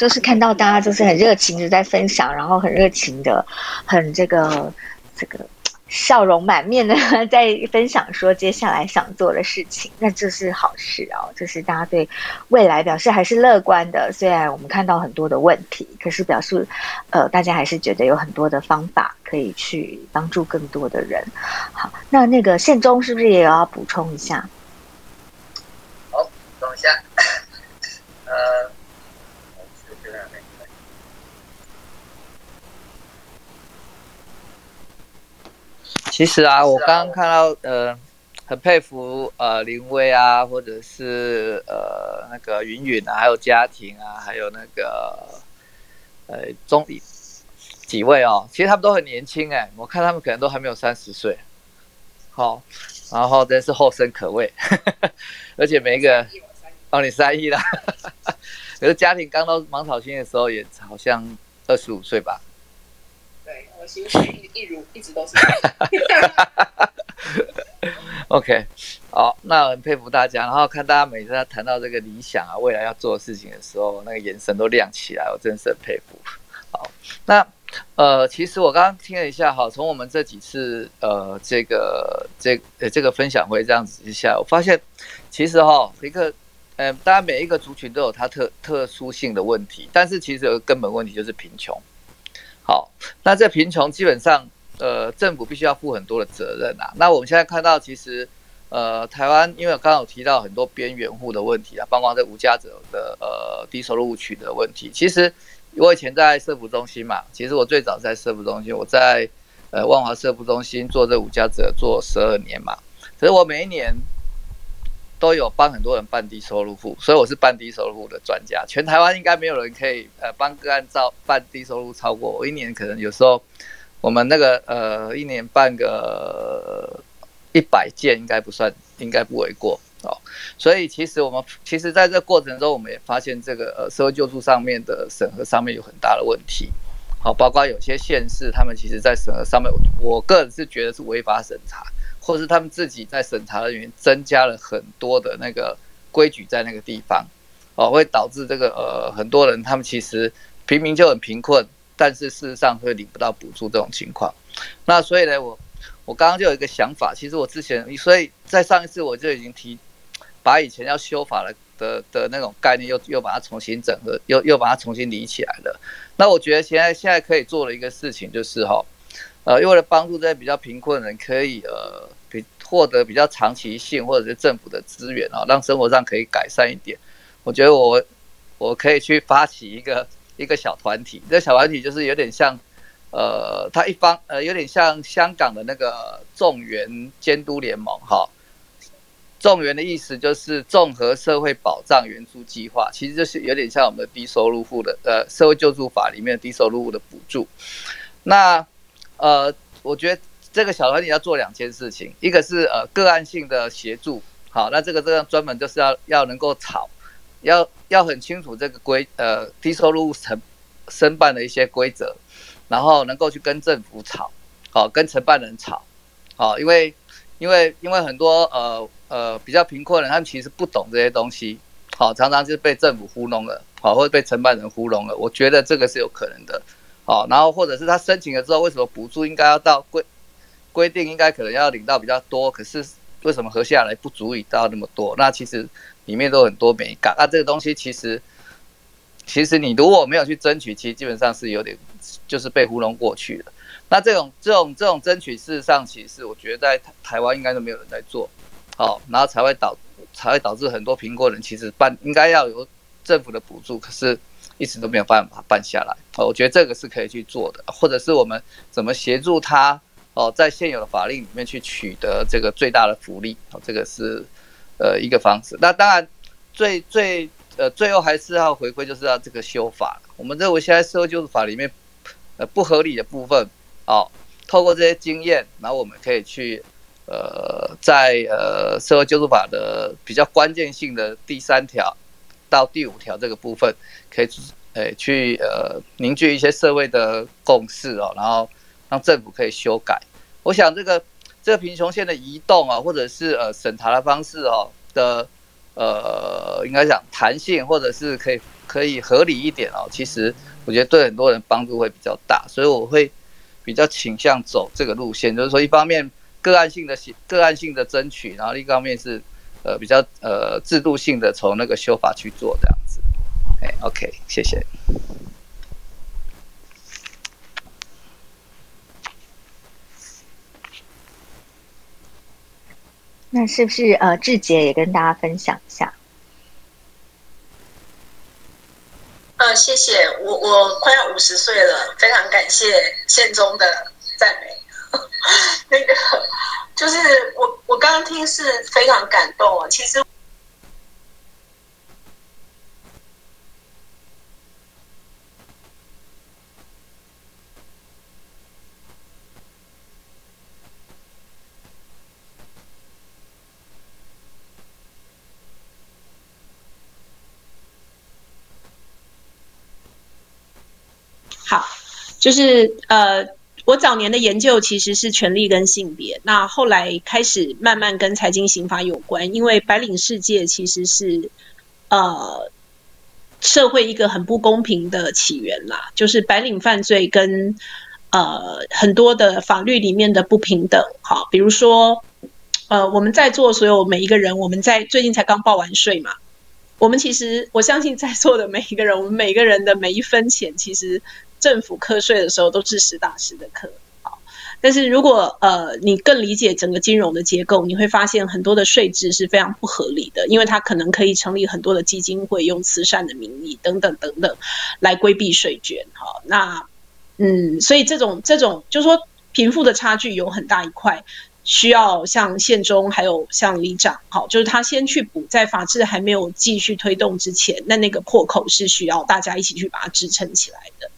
就是看到大家就是很热情的在分享，然后很热情的，很这个这个。笑容满面的 在分享说接下来想做的事情，那这是好事哦，就是大家对未来表示还是乐观的。虽然我们看到很多的问题，可是表示呃大家还是觉得有很多的方法可以去帮助更多的人。好，那那个宪忠是不是也要补充一下？好，等一下，其实啊，我刚刚看到，呃，很佩服呃林威啊，或者是呃那个云云啊，还有家庭啊，还有那个呃中几位哦，其实他们都很年轻哎，我看他们可能都还没有三十岁，好，然后真是后生可畏，而且每一个哦你三亿了，可是家庭刚到芒草星的时候也好像二十五岁吧。我心绪一如一直都是。OK，好，那很佩服大家，然后看大家每次在谈到这个理想啊，未来要做的事情的时候，那个眼神都亮起来，我真的是很佩服。好，那呃，其实我刚刚听了一下，哈，从我们这几次呃这个这呃这个分享会这样子一下，我发现其实哈一个呃，大家每一个族群都有它特特殊性的问题，但是其实有个根本问题就是贫穷。好，那这贫穷基本上，呃，政府必须要负很多的责任啊。那我们现在看到，其实，呃，台湾因为刚刚有提到很多边缘户的问题啊，包括这无家者的呃低收入户区的问题。其实我以前在社福中心嘛，其实我最早在社福中心，我在呃万华社福中心做这无家者做十二年嘛，可是我每一年。都有帮很多人办低收入户，所以我是办低收入户的专家。全台湾应该没有人可以呃帮个案照办低收入超过我一年，可能有时候我们那个呃一年办个一百件应该不算，应该不为过哦。所以其实我们其实在这过程中，我们也发现这个呃社会救助上面的审核上面有很大的问题。好，包括有些县市他们其实在审核上面，我个人是觉得是违法审查。或是他们自己在审查人员增加了很多的那个规矩在那个地方，哦，会导致这个呃很多人他们其实平民就很贫困，但是事实上会领不到补助这种情况。那所以呢，我我刚刚就有一个想法，其实我之前所以在上一次我就已经提把以前要修法了的的那种概念又又把它重新整合，又又把它重新理起来了。那我觉得现在现在可以做的一个事情就是哈。呃，为了帮助这些比较贫困的人，可以呃，比获得比较长期性或者是政府的资源啊，让生活上可以改善一点。我觉得我我可以去发起一个一个小团体，这小团体就是有点像，呃，它一方呃有点像香港的那个众援监督联盟哈。众援的意思就是综合社会保障援助计划，其实就是有点像我们的低收入户的呃社会救助法里面的低收入户的补助。那呃，我觉得这个小团体要做两件事情，一个是呃个案性的协助，好，那这个这样专门就是要要能够吵，要要很清楚这个规呃低收入承申办的一些规则，然后能够去跟政府吵，好，跟承办人吵，好，因为因为因为很多呃呃比较贫困的人，他们其实不懂这些东西，好，常常是被政府糊弄了，好，或者被承办人糊弄了，我觉得这个是有可能的。哦，然后或者是他申请了之后，为什么补助应该要到规规定应该可能要领到比较多，可是为什么合下来不足以到那么多？那其实里面都很多美感。那这个东西其实其实你如果没有去争取，其实基本上是有点就是被糊弄过去了。那这种这种这种争取，事实上其实我觉得在台湾应该都没有人在做。好，然后才会导才会导致很多贫困人其实办应该要有政府的补助，可是。一直都没有办法办下来，哦，我觉得这个是可以去做的，或者是我们怎么协助他哦，在现有的法令里面去取得这个最大的福利，哦，这个是呃一个方式。那当然最最呃最后还是要回归，就是要这个修法。我们认为现在社会救助法里面呃不合理的部分，哦，透过这些经验，然后我们可以去呃在呃社会救助法的比较关键性的第三条。到第五条这个部分，可以诶去呃凝聚一些社会的共识哦，然后让政府可以修改。我想这个这个贫穷线的移动啊，或者是呃审查的方式哦的呃，应该讲弹性，或者是可以可以合理一点哦，其实我觉得对很多人帮助会比较大，所以我会比较倾向走这个路线，就是说一方面个案性的个案性的争取，然后另一方面是呃比较呃制度性的从那个修法去做这样。哎，OK，谢谢。那是不是呃志杰也跟大家分享一下？呃，谢谢我，我快要五十岁了，非常感谢宪宗的赞美。那个就是我，我刚刚听是非常感动啊。其实。就是呃，我早年的研究其实是权力跟性别，那后来开始慢慢跟财经刑法有关，因为白领世界其实是呃社会一个很不公平的起源啦，就是白领犯罪跟呃很多的法律里面的不平等，好，比如说呃我们在座所有每一个人，我们在最近才刚报完税嘛，我们其实我相信在座的每一个人，我们每个人的每一分钱其实。政府课税的时候都是实打实的课，好，但是如果呃你更理解整个金融的结构，你会发现很多的税制是非常不合理的，因为它可能可以成立很多的基金会，用慈善的名义等等等等来规避税捐，好，那嗯，所以这种这种就是说贫富的差距有很大一块。需要像县中还有像里长，好，就是他先去补，在法制还没有继续推动之前，那那个破口是需要大家一起去把它支撑起来的。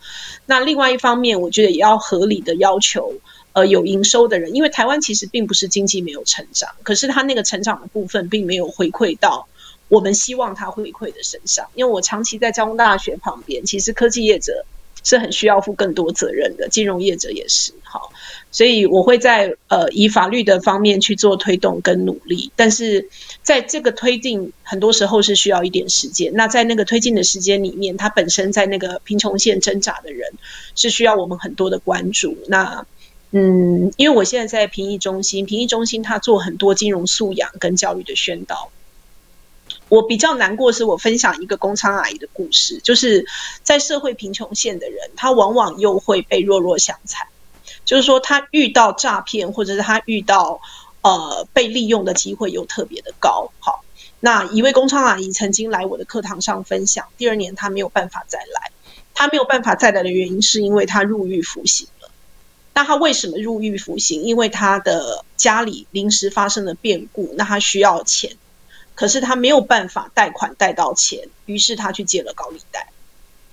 那另外一方面，我觉得也要合理的要求，呃，有营收的人，因为台湾其实并不是经济没有成长，可是他那个成长的部分并没有回馈到我们希望他回馈的身上。因为我长期在交通大学旁边，其实科技业者。是很需要负更多责任的，金融业者也是好，所以我会在呃以法律的方面去做推动跟努力，但是在这个推进很多时候是需要一点时间。那在那个推进的时间里面，他本身在那个贫穷线挣扎的人是需要我们很多的关注。那嗯，因为我现在在评议中心，评议中心他做很多金融素养跟教育的宣导。我比较难过是我分享一个工厂阿姨的故事，就是在社会贫穷线的人，他往往又会被弱弱相残，就是说他遇到诈骗或者是他遇到呃被利用的机会又特别的高。好，那一位工厂阿姨曾经来我的课堂上分享，第二年她没有办法再来，她没有办法再来的原因是因为她入狱服刑了。那她为什么入狱服刑？因为她的家里临时发生了变故，那她需要钱。可是他没有办法贷款贷到钱，于是他去借了高利贷。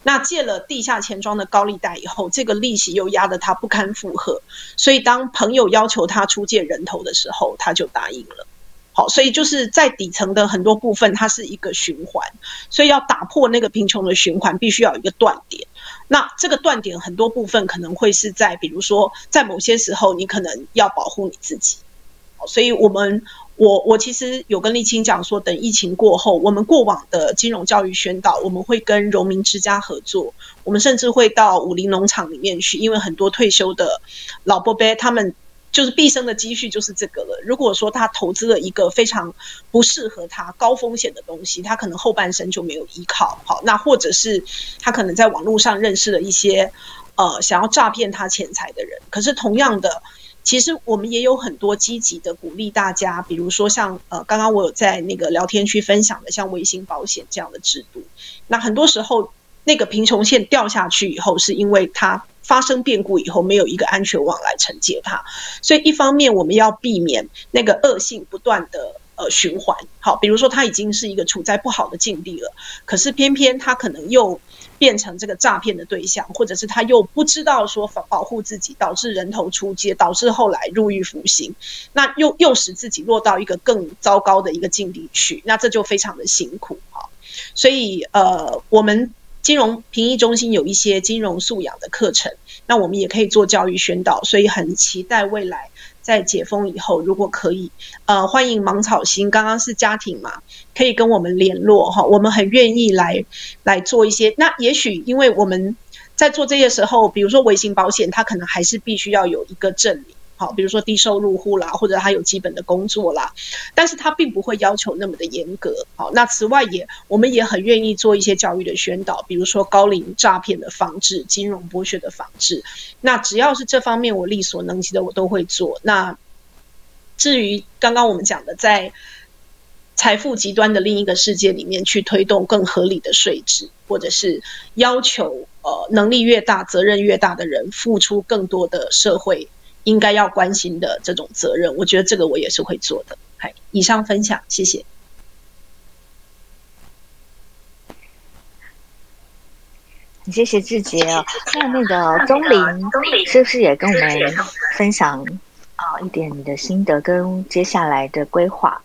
那借了地下钱庄的高利贷以后，这个利息又压得他不堪负荷，所以当朋友要求他出借人头的时候，他就答应了。好，所以就是在底层的很多部分，它是一个循环，所以要打破那个贫穷的循环，必须要有一个断点。那这个断点很多部分可能会是在，比如说在某些时候，你可能要保护你自己。所以我们。我我其实有跟立青讲说，等疫情过后，我们过往的金融教育宣导，我们会跟荣民之家合作，我们甚至会到武林农场里面去，因为很多退休的老伯伯，他们就是毕生的积蓄就是这个了。如果说他投资了一个非常不适合他、高风险的东西，他可能后半生就没有依靠。好，那或者是他可能在网络上认识了一些呃想要诈骗他钱财的人，可是同样的。其实我们也有很多积极的鼓励大家，比如说像呃，刚刚我有在那个聊天区分享的，像微信保险这样的制度。那很多时候，那个贫穷线掉下去以后，是因为它发生变故以后没有一个安全网来承接它。所以一方面我们要避免那个恶性不断的呃循环。好，比如说他已经是一个处在不好的境地了，可是偏偏他可能又。变成这个诈骗的对象，或者是他又不知道说保保护自己，导致人头出街，导致后来入狱服刑，那又又使自己落到一个更糟糕的一个境地去，那这就非常的辛苦哈。所以呃，我们金融评议中心有一些金融素养的课程，那我们也可以做教育宣导，所以很期待未来。在解封以后，如果可以，呃，欢迎芒草心，刚刚是家庭嘛，可以跟我们联络哈，我们很愿意来来做一些。那也许因为我们在做这些时候，比如说微型保险，它可能还是必须要有一个证明。好，比如说低收入户啦，或者他有基本的工作啦，但是他并不会要求那么的严格。好，那此外也，我们也很愿意做一些教育的宣导，比如说高龄诈骗的防治、金融剥削的防治。那只要是这方面我力所能及的，我都会做。那至于刚刚我们讲的，在财富极端的另一个世界里面去推动更合理的税制，或者是要求呃能力越大、责任越大的人付出更多的社会。应该要关心的这种责任，我觉得这个我也是会做的。嗨，以上分享，谢谢。谢谢志杰哦。那那个钟林，是不是也跟我们分享啊一点你的心得跟接下来的规划？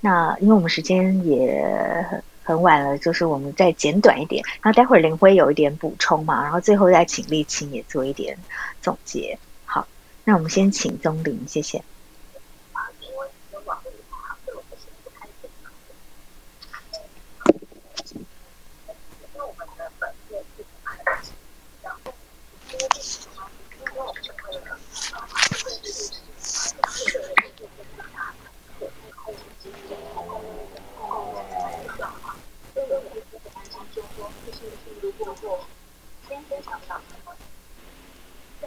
那因为我们时间也很晚了，就是我们再简短一点。那待会儿林辉有一点补充嘛，然后最后再请丽青也做一点总结。那我们先请钟林，谢谢。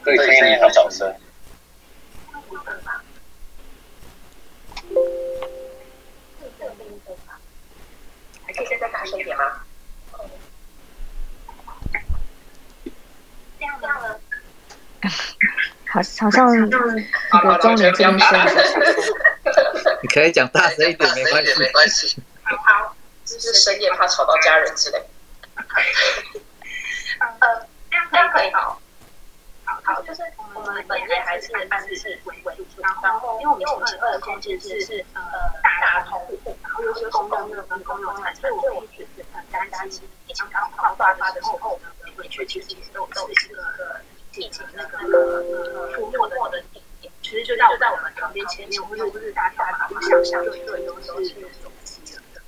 可以听你的掌声。好，好像那个中年这边声音你可以讲大声一点，没关系，没关系。好，就是深夜怕吵到家人之类。呃，这样可以好。好，就是我们本业还是办事为为主，然后因为我们前二的空间是呃大大通户，然后又是公用的跟公用产，所以我们一直很担心疫情刚爆发的时候呢，回去其实边前面，或者是大大方向上，对对都是熟悉的，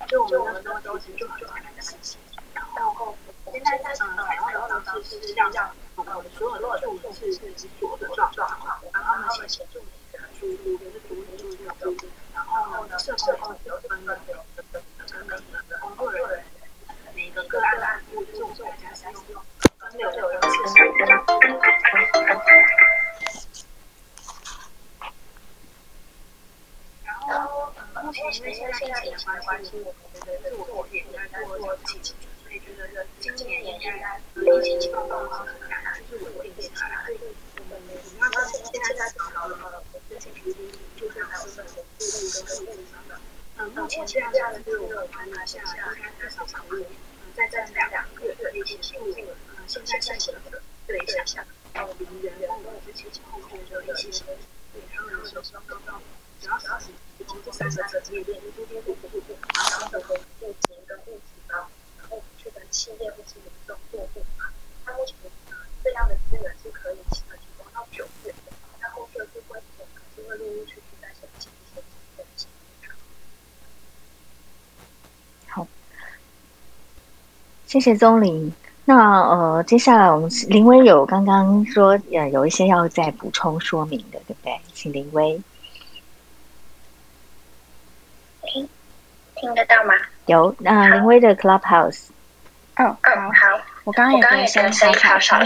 所以我们那时候都是就就很担心，然后现在在嗯采用的方式是让让。我们所有落户是是左的状状况，然后呢，写写住的租户就是独立的租户，然后呢，社工有分的成每个工作人员每个个案的案务，就是我们大家使用分流流的事情。因为现在疫情的关系，我们的自我也在做自己。觉得今年应该疫情情况很难，就是稳定下来。我们那么现在在找了之前就是还有分红利率跟负利上的。嗯，目前这样下来就是我们拿下应该至少长度，嗯，在这两个月的利息数，嗯，现在现行的对一下，然后零元或者是前前后后的利息，对他们来说双高高，只要是已经这三个折叠链，中间不不不不，然后的户型跟户型高。企业或是这种客户，他目前呃这样的资源是可以提供到九月，那后续的部分我们是会陆陆续续在申请一些东西。好，谢谢钟林。那呃，接下来我们林威有刚刚说呃有一些要再补充说明的，对不对？请林威。听听得到吗？有，那林威的 Clubhouse。哦，好，好，我刚刚也跟声好好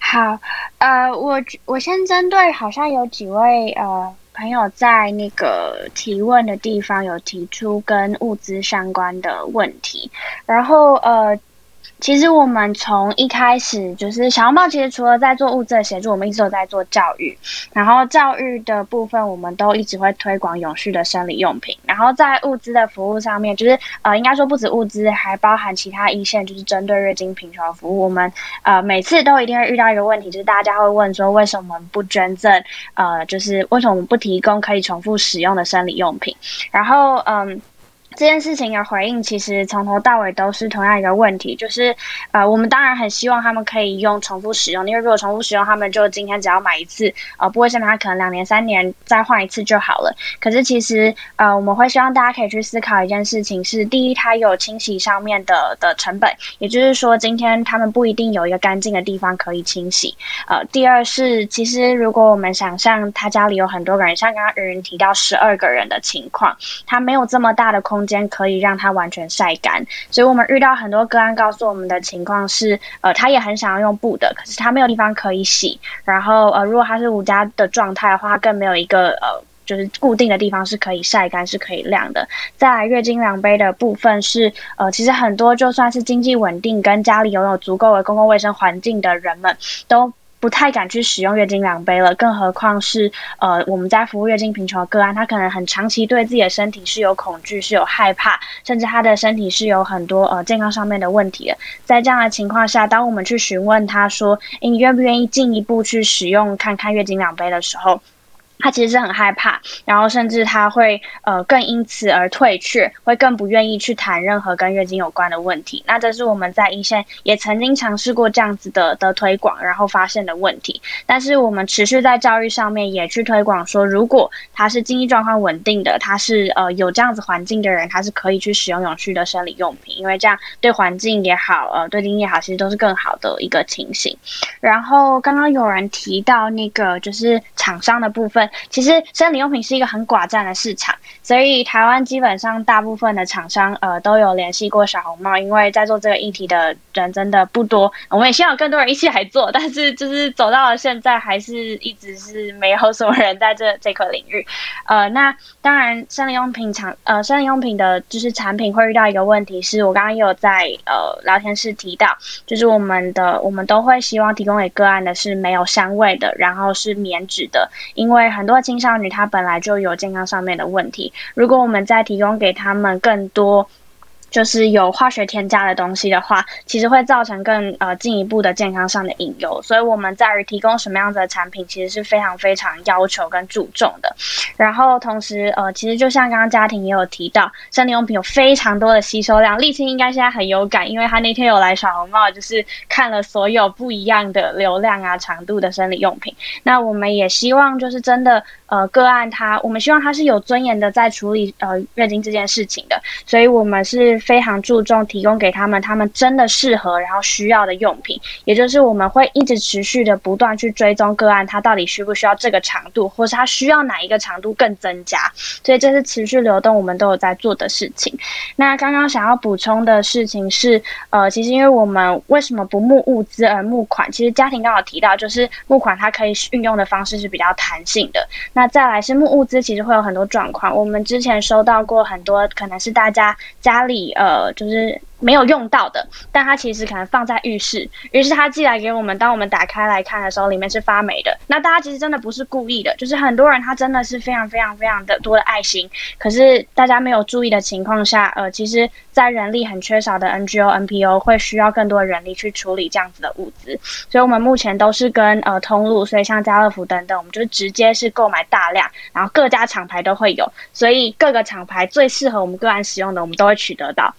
好，呃，我我先针对好像有几位呃朋友在那个提问的地方有提出跟物资相关的问题，然后呃。其实我们从一开始就是小红帽，其实除了在做物资的协助，我们一直都在做教育。然后教育的部分，我们都一直会推广永续的生理用品。然后在物资的服务上面，就是呃，应该说不止物资，还包含其他一线，就是针对月经贫穷服务。我们呃每次都一定会遇到一个问题，就是大家会问说，为什么不捐赠？呃，就是为什么不提供可以重复使用的生理用品？然后嗯。这件事情的回应，其实从头到尾都是同样一个问题，就是呃，我们当然很希望他们可以用重复使用，因为如果重复使用，他们就今天只要买一次，呃，不会像他可能两年三年再换一次就好了。可是其实呃，我们会希望大家可以去思考一件事情，是第一，它有清洗上面的的成本，也就是说，今天他们不一定有一个干净的地方可以清洗。呃，第二是，其实如果我们想象他家里有很多个人，像刚刚有人提到十二个人的情况，他没有这么大的空间间可以让它完全晒干，所以我们遇到很多个案告诉我们的情况是，呃，他也很想要用布的，可是他没有地方可以洗。然后，呃，如果他是无家的状态的话，更没有一个呃，就是固定的地方是可以晒干、是可以晾的。再来，月经量杯的部分是，呃，其实很多就算是经济稳定、跟家里拥有足够的公共卫生环境的人们，都。不太敢去使用月经量杯了，更何况是呃我们在服务月经贫穷的个案，他可能很长期对自己的身体是有恐惧、是有害怕，甚至他的身体是有很多呃健康上面的问题的。在这样的情况下，当我们去询问他说，你愿不愿意进一步去使用看看月经量杯的时候，他其实是很害怕，然后甚至他会呃更因此而退却，会更不愿意去谈任何跟月经有关的问题。那这是我们在一线也曾经尝试过这样子的的推广，然后发现的问题。但是我们持续在教育上面也去推广说，如果他是经济状况稳定的，他是呃有这样子环境的人，他是可以去使用永续的生理用品，因为这样对环境也好，呃对经济也好，其实都是更好的一个情形。然后刚刚有人提到那个就是厂商的部分。其实生理用品是一个很寡占的市场，所以台湾基本上大部分的厂商呃都有联系过小红帽，因为在做这个议题的人真的不多，我们也希望更多人一起来做，但是就是走到了现在，还是一直是没有什么人在这这块领域。呃，那当然生理用品厂呃生理用品的就是产品会遇到一个问题，是我刚刚也有在呃聊天室提到，就是我们的我们都会希望提供给个案的是没有香味的，然后是棉质的，因为。很多青少年她本来就有健康上面的问题，如果我们再提供给他们更多。就是有化学添加的东西的话，其实会造成更呃进一步的健康上的隐忧。所以我们在于提供什么样子的产品，其实是非常非常要求跟注重的。然后同时呃，其实就像刚刚家庭也有提到，生理用品有非常多的吸收量，沥青应该现在很有感，因为他那天有来小红帽，就是看了所有不一样的流量啊、长度的生理用品。那我们也希望就是真的呃个案他，我们希望他是有尊严的在处理呃月经这件事情的，所以我们是。非常注重提供给他们他们真的适合然后需要的用品，也就是我们会一直持续的不断去追踪个案，他到底需不需要这个长度，或是他需要哪一个长度更增加，所以这是持续流动我们都有在做的事情。那刚刚想要补充的事情是，呃，其实因为我们为什么不募物资而募款？其实家庭刚好提到，就是募款它可以运用的方式是比较弹性的。那那再来是募物资，其实会有很多状况。我们之前收到过很多，可能是大家家里。呃，就是。没有用到的，但它其实可能放在浴室，于是他寄来给我们。当我们打开来看的时候，里面是发霉的。那大家其实真的不是故意的，就是很多人他真的是非常非常非常的多的爱心，可是大家没有注意的情况下，呃，其实，在人力很缺少的 NGO、NPO 会需要更多人力去处理这样子的物资。所以我们目前都是跟呃通路，所以像家乐福等等，我们就直接是购买大量，然后各家厂牌都会有，所以各个厂牌最适合我们个案使用的，我们都会取得到。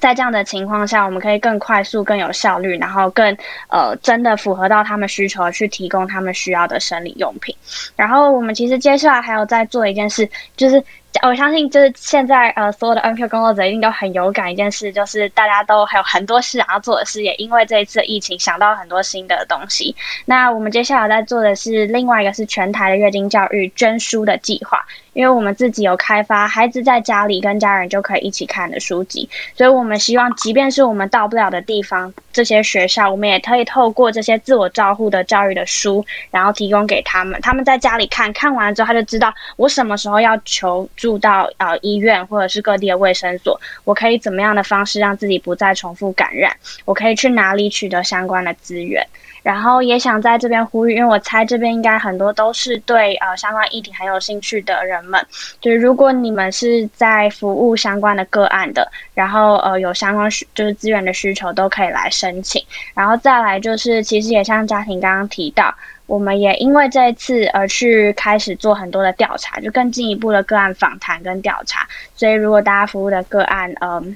在这样的情况下，我们可以更快速、更有效率，然后更呃真的符合到他们需求，去提供他们需要的生理用品。然后我们其实接下来还有在做一件事，就是我相信就是现在呃所有的 NQ 工作者一定都很有感一件事，就是大家都还有很多事想要做的事，也因为这一次疫情想到很多新的东西。那我们接下来在做的是另外一个是全台的月经教育捐书的计划。因为我们自己有开发孩子在家里跟家人就可以一起看的书籍，所以我们希望，即便是我们到不了的地方，这些学校我们也可以透过这些自我照护的教育的书，然后提供给他们。他们在家里看看完之后，他就知道我什么时候要求助到呃医院或者是各地的卫生所，我可以怎么样的方式让自己不再重复感染，我可以去哪里取得相关的资源。然后也想在这边呼吁，因为我猜这边应该很多都是对呃相关议题很有兴趣的人。们，就是如果你们是在服务相关的个案的，然后呃有相关需就是资源的需求，都可以来申请。然后再来就是，其实也像家庭刚刚提到，我们也因为这一次而去开始做很多的调查，就更进一步的个案访谈跟调查。所以如果大家服务的个案，嗯。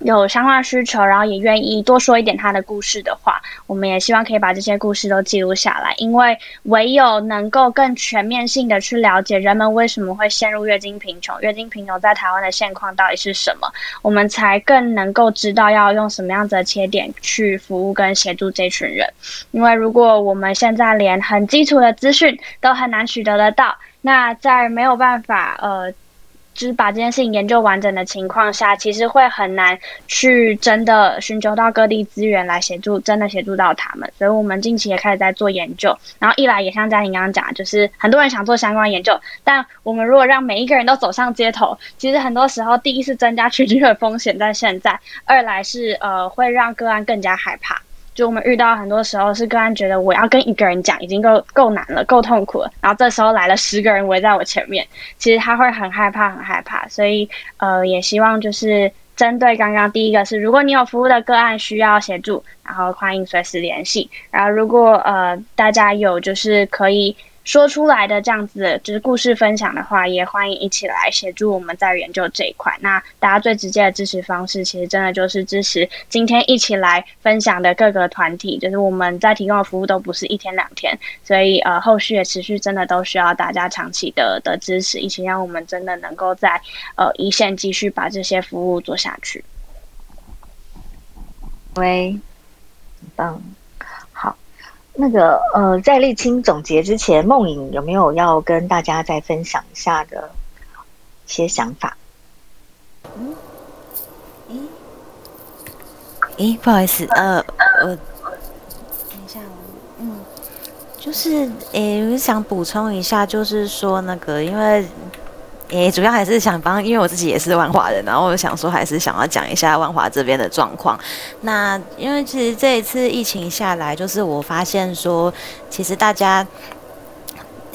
有相关需求，然后也愿意多说一点他的故事的话，我们也希望可以把这些故事都记录下来。因为唯有能够更全面性的去了解人们为什么会陷入月经贫穷，月经贫穷在台湾的现况到底是什么，我们才更能够知道要用什么样子的切点去服务跟协助这群人。因为如果我们现在连很基础的资讯都很难取得得到，那在没有办法呃。就是把这件事情研究完整的情况下，其实会很难去真的寻求到各地资源来协助，真的协助到他们。所以，我们近期也开始在做研究。然后，一来也像嘉婷刚刚讲，就是很多人想做相关研究，但我们如果让每一个人都走上街头，其实很多时候，第一是增加群聚的风险，在现在；二来是呃，会让个案更加害怕。就我们遇到很多时候是个案觉得我要跟一个人讲已经够够难了，够痛苦了，然后这时候来了十个人围在我前面，其实他会很害怕，很害怕。所以呃，也希望就是针对刚刚第一个是，如果你有服务的个案需要协助，然后欢迎随时联系。然后如果呃大家有就是可以。说出来的这样子就是故事分享的话，也欢迎一起来协助我们在研究这一块。那大家最直接的支持方式，其实真的就是支持今天一起来分享的各个团体。就是我们在提供的服务都不是一天两天，所以呃后续也持续真的都需要大家长期的的支持，一起让我们真的能够在呃一线继续把这些服务做下去。喂，很棒。那个呃，在沥青总结之前，梦影有没有要跟大家再分享一下的一些想法？嗯，咦，咦，不好意思，呃，我等一下，嗯，就是诶，我想补充一下，就是说那个，因为。诶，主要还是想帮，因为我自己也是万华人，然后我想说，还是想要讲一下万华这边的状况。那因为其实这一次疫情下来，就是我发现说，其实大家。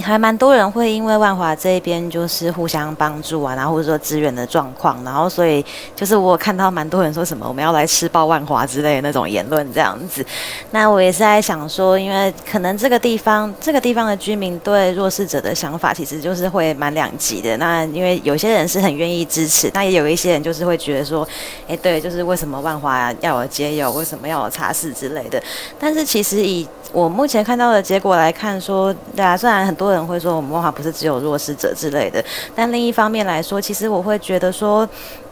还蛮多人会因为万华这边就是互相帮助啊，然后或者说资源的状况，然后所以就是我看到蛮多人说什么我们要来吃爆万华之类的那种言论这样子。那我也是在想说，因为可能这个地方这个地方的居民对弱势者的想法其实就是会蛮两极的。那因为有些人是很愿意支持，那也有一些人就是会觉得说，哎，对，就是为什么万华要有街友，为什么要有茶室之类的。但是其实以我目前看到的结果来看，说对啊，虽然很多人会说我们文化不是只有弱势者之类的，但另一方面来说，其实我会觉得说。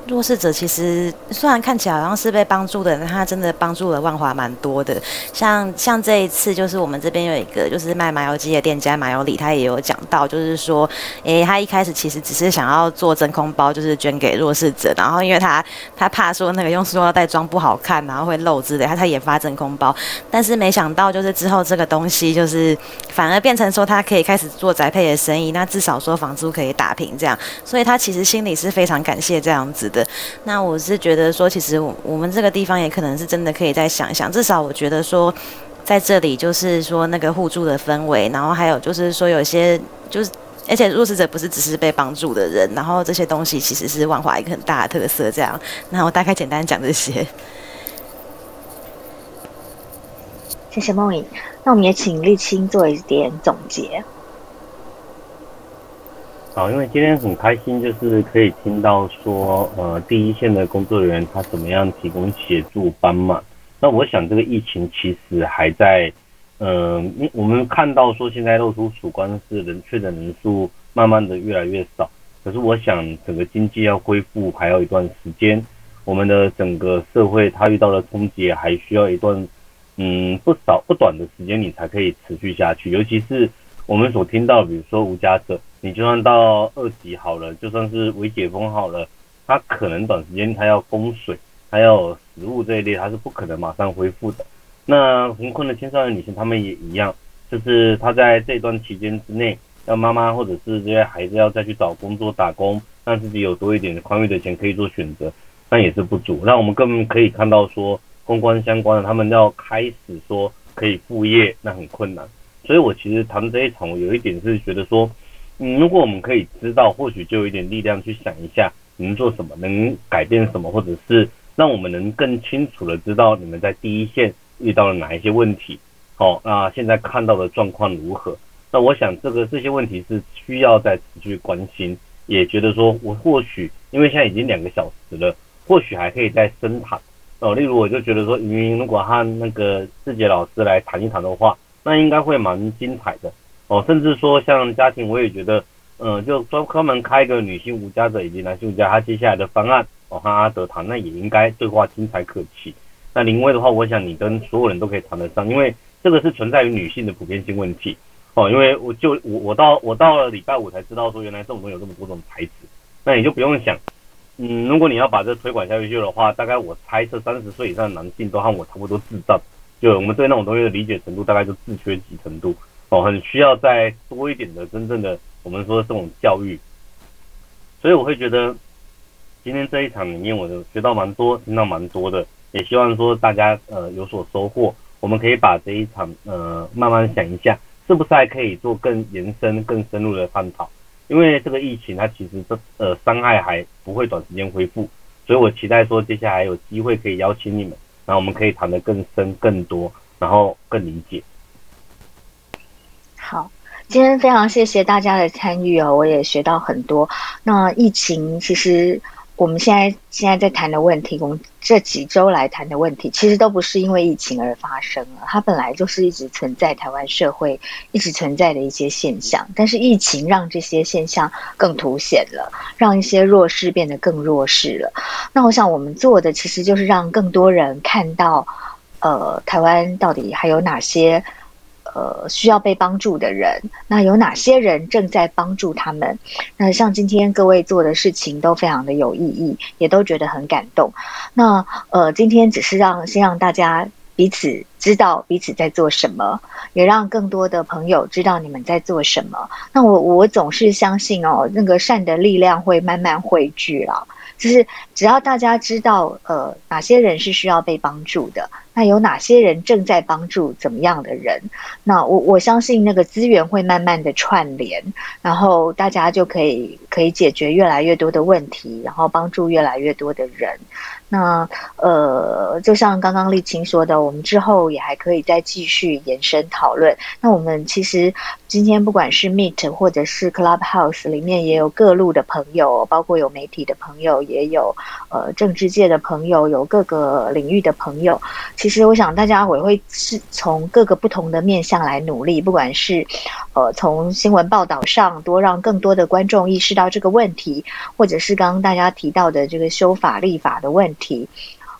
弱势者其实虽然看起来好像是被帮助的，但他真的帮助了万华蛮多的。像像这一次，就是我们这边有一个就是卖麻油鸡的店家麻油里，他也有讲到，就是说，诶，他一开始其实只是想要做真空包，就是捐给弱势者，然后因为他他怕说那个用塑料袋装不好看，然后会漏之类，他才研发真空包。但是没想到，就是之后这个东西就是反而变成说他可以开始做宅配的生意，那至少说房租可以打平这样，所以他其实心里是非常感谢这样子。的那我是觉得说，其实我们这个地方也可能是真的可以再想一想。至少我觉得说，在这里就是说那个互助的氛围，然后还有就是说有些就是，而且弱势者不是只是被帮助的人，然后这些东西其实是万华一个很大的特色。这样，那我大概简单讲这些。谢谢梦影，那我们也请立青做一点总结。好，因为今天很开心，就是可以听到说，呃，第一线的工作人员他怎么样提供协助帮忙。那我想这个疫情其实还在，嗯，我们看到说现在露出曙光是人确诊人数慢慢的越来越少，可是我想整个经济要恢复还要一段时间，我们的整个社会它遇到的冲击还需要一段，嗯，不少不短的时间你才可以持续下去，尤其是我们所听到，比如说无家者。你就算到二级好了，就算是微解封好了，它可能短时间它要供水，还有食物这一类，它是不可能马上恢复的。那贫困的青少年女性，她们也一样，就是她在这段期间之内，要妈妈或者是这些孩子要再去找工作打工，让自己有多一点宽裕的钱可以做选择，那也是不足。那我们更可以看到说，公关相关的，他们要开始说可以副业，那很困难。所以我其实谈这一场，我有一点是觉得说。嗯，如果我们可以知道，或许就有一点力量去想一下，能做什么，能改变什么，或者是让我们能更清楚的知道你们在第一线遇到了哪一些问题。好，那现在看到的状况如何？那我想这个这些问题是需要再持续关心，也觉得说我或许因为现在已经两个小时了，或许还可以再深谈。哦，例如我就觉得说，云云如果和那个志杰老师来谈一谈的话，那应该会蛮精彩的。哦，甚至说像家庭，我也觉得，嗯，就专专门开一个女性无家者以及男性无家，他接下来的方案，哦，和阿德谈，那也应该对话精彩可期。那林威的话，我想你跟所有人都可以谈得上，因为这个是存在于女性的普遍性问题。哦，因为我就我我到我到了礼拜五才知道说，原来这种东西有这么多种牌子，那你就不用想。嗯，如果你要把这推广下去的话，大概我猜测三十岁以上的男性都和我差不多智障，就我们对那种东西的理解程度大概就自缺几程度哦，很需要再多一点的真正的我们说这种教育。所以我会觉得今天这一场里面，我就学到蛮多，听到蛮多的，也希望说大家呃有所收获。我们可以把这一场呃慢慢想一下，是不是还可以做更延伸、更深入的探讨。因为这个疫情，它其实这呃伤害还不会短时间恢复，所以我期待说接下来有机会可以邀请你们，那我们可以谈得更深、更多，然后更理解。好，今天非常谢谢大家的参与哦，我也学到很多。那疫情其实。我们现在现在在谈的问题，我们这几周来谈的问题，其实都不是因为疫情而发生了，它本来就是一直存在台湾社会一直存在的一些现象，但是疫情让这些现象更凸显了，让一些弱势变得更弱势了。那我想我们做的其实就是让更多人看到，呃，台湾到底还有哪些。呃，需要被帮助的人，那有哪些人正在帮助他们？那像今天各位做的事情都非常的有意义，也都觉得很感动。那呃，今天只是让先让大家彼此知道彼此在做什么，也让更多的朋友知道你们在做什么。那我我总是相信哦，那个善的力量会慢慢汇聚了。就是只要大家知道呃哪些人是需要被帮助的。那有哪些人正在帮助怎么样的人？那我我相信那个资源会慢慢的串联，然后大家就可以可以解决越来越多的问题，然后帮助越来越多的人。那呃，就像刚刚丽青说的，我们之后也还可以再继续延伸讨论。那我们其实今天不管是 Meet 或者是 Clubhouse 里面也有各路的朋友，包括有媒体的朋友，也有呃政治界的朋友，有各个领域的朋友。其实我想大家也会是从各个不同的面向来努力，不管是呃从新闻报道上多让更多的观众意识到这个问题，或者是刚刚大家提到的这个修法立法的问题。题，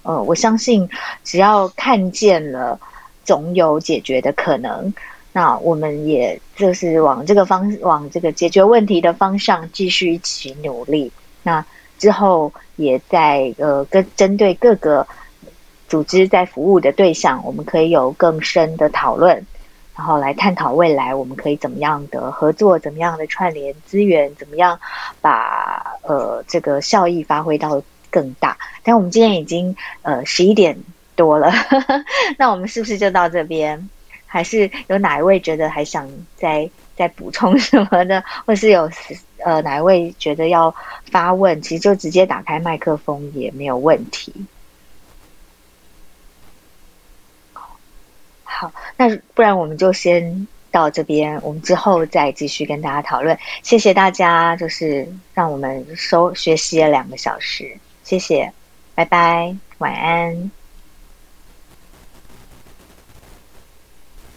呃，我相信只要看见了，总有解决的可能。那我们也就是往这个方，往这个解决问题的方向继续一起努力。那之后也在呃，跟针对各个组织在服务的对象，我们可以有更深的讨论，然后来探讨未来我们可以怎么样的合作，怎么样的串联资源，怎么样把呃这个效益发挥到。更大，但我们今天已经呃十一点多了，那我们是不是就到这边？还是有哪一位觉得还想再再补充什么的，或是有呃哪一位觉得要发问，其实就直接打开麦克风也没有问题。好，那不然我们就先到这边，我们之后再继续跟大家讨论。谢谢大家，就是让我们收学习了两个小时。谢谢，拜拜，晚安。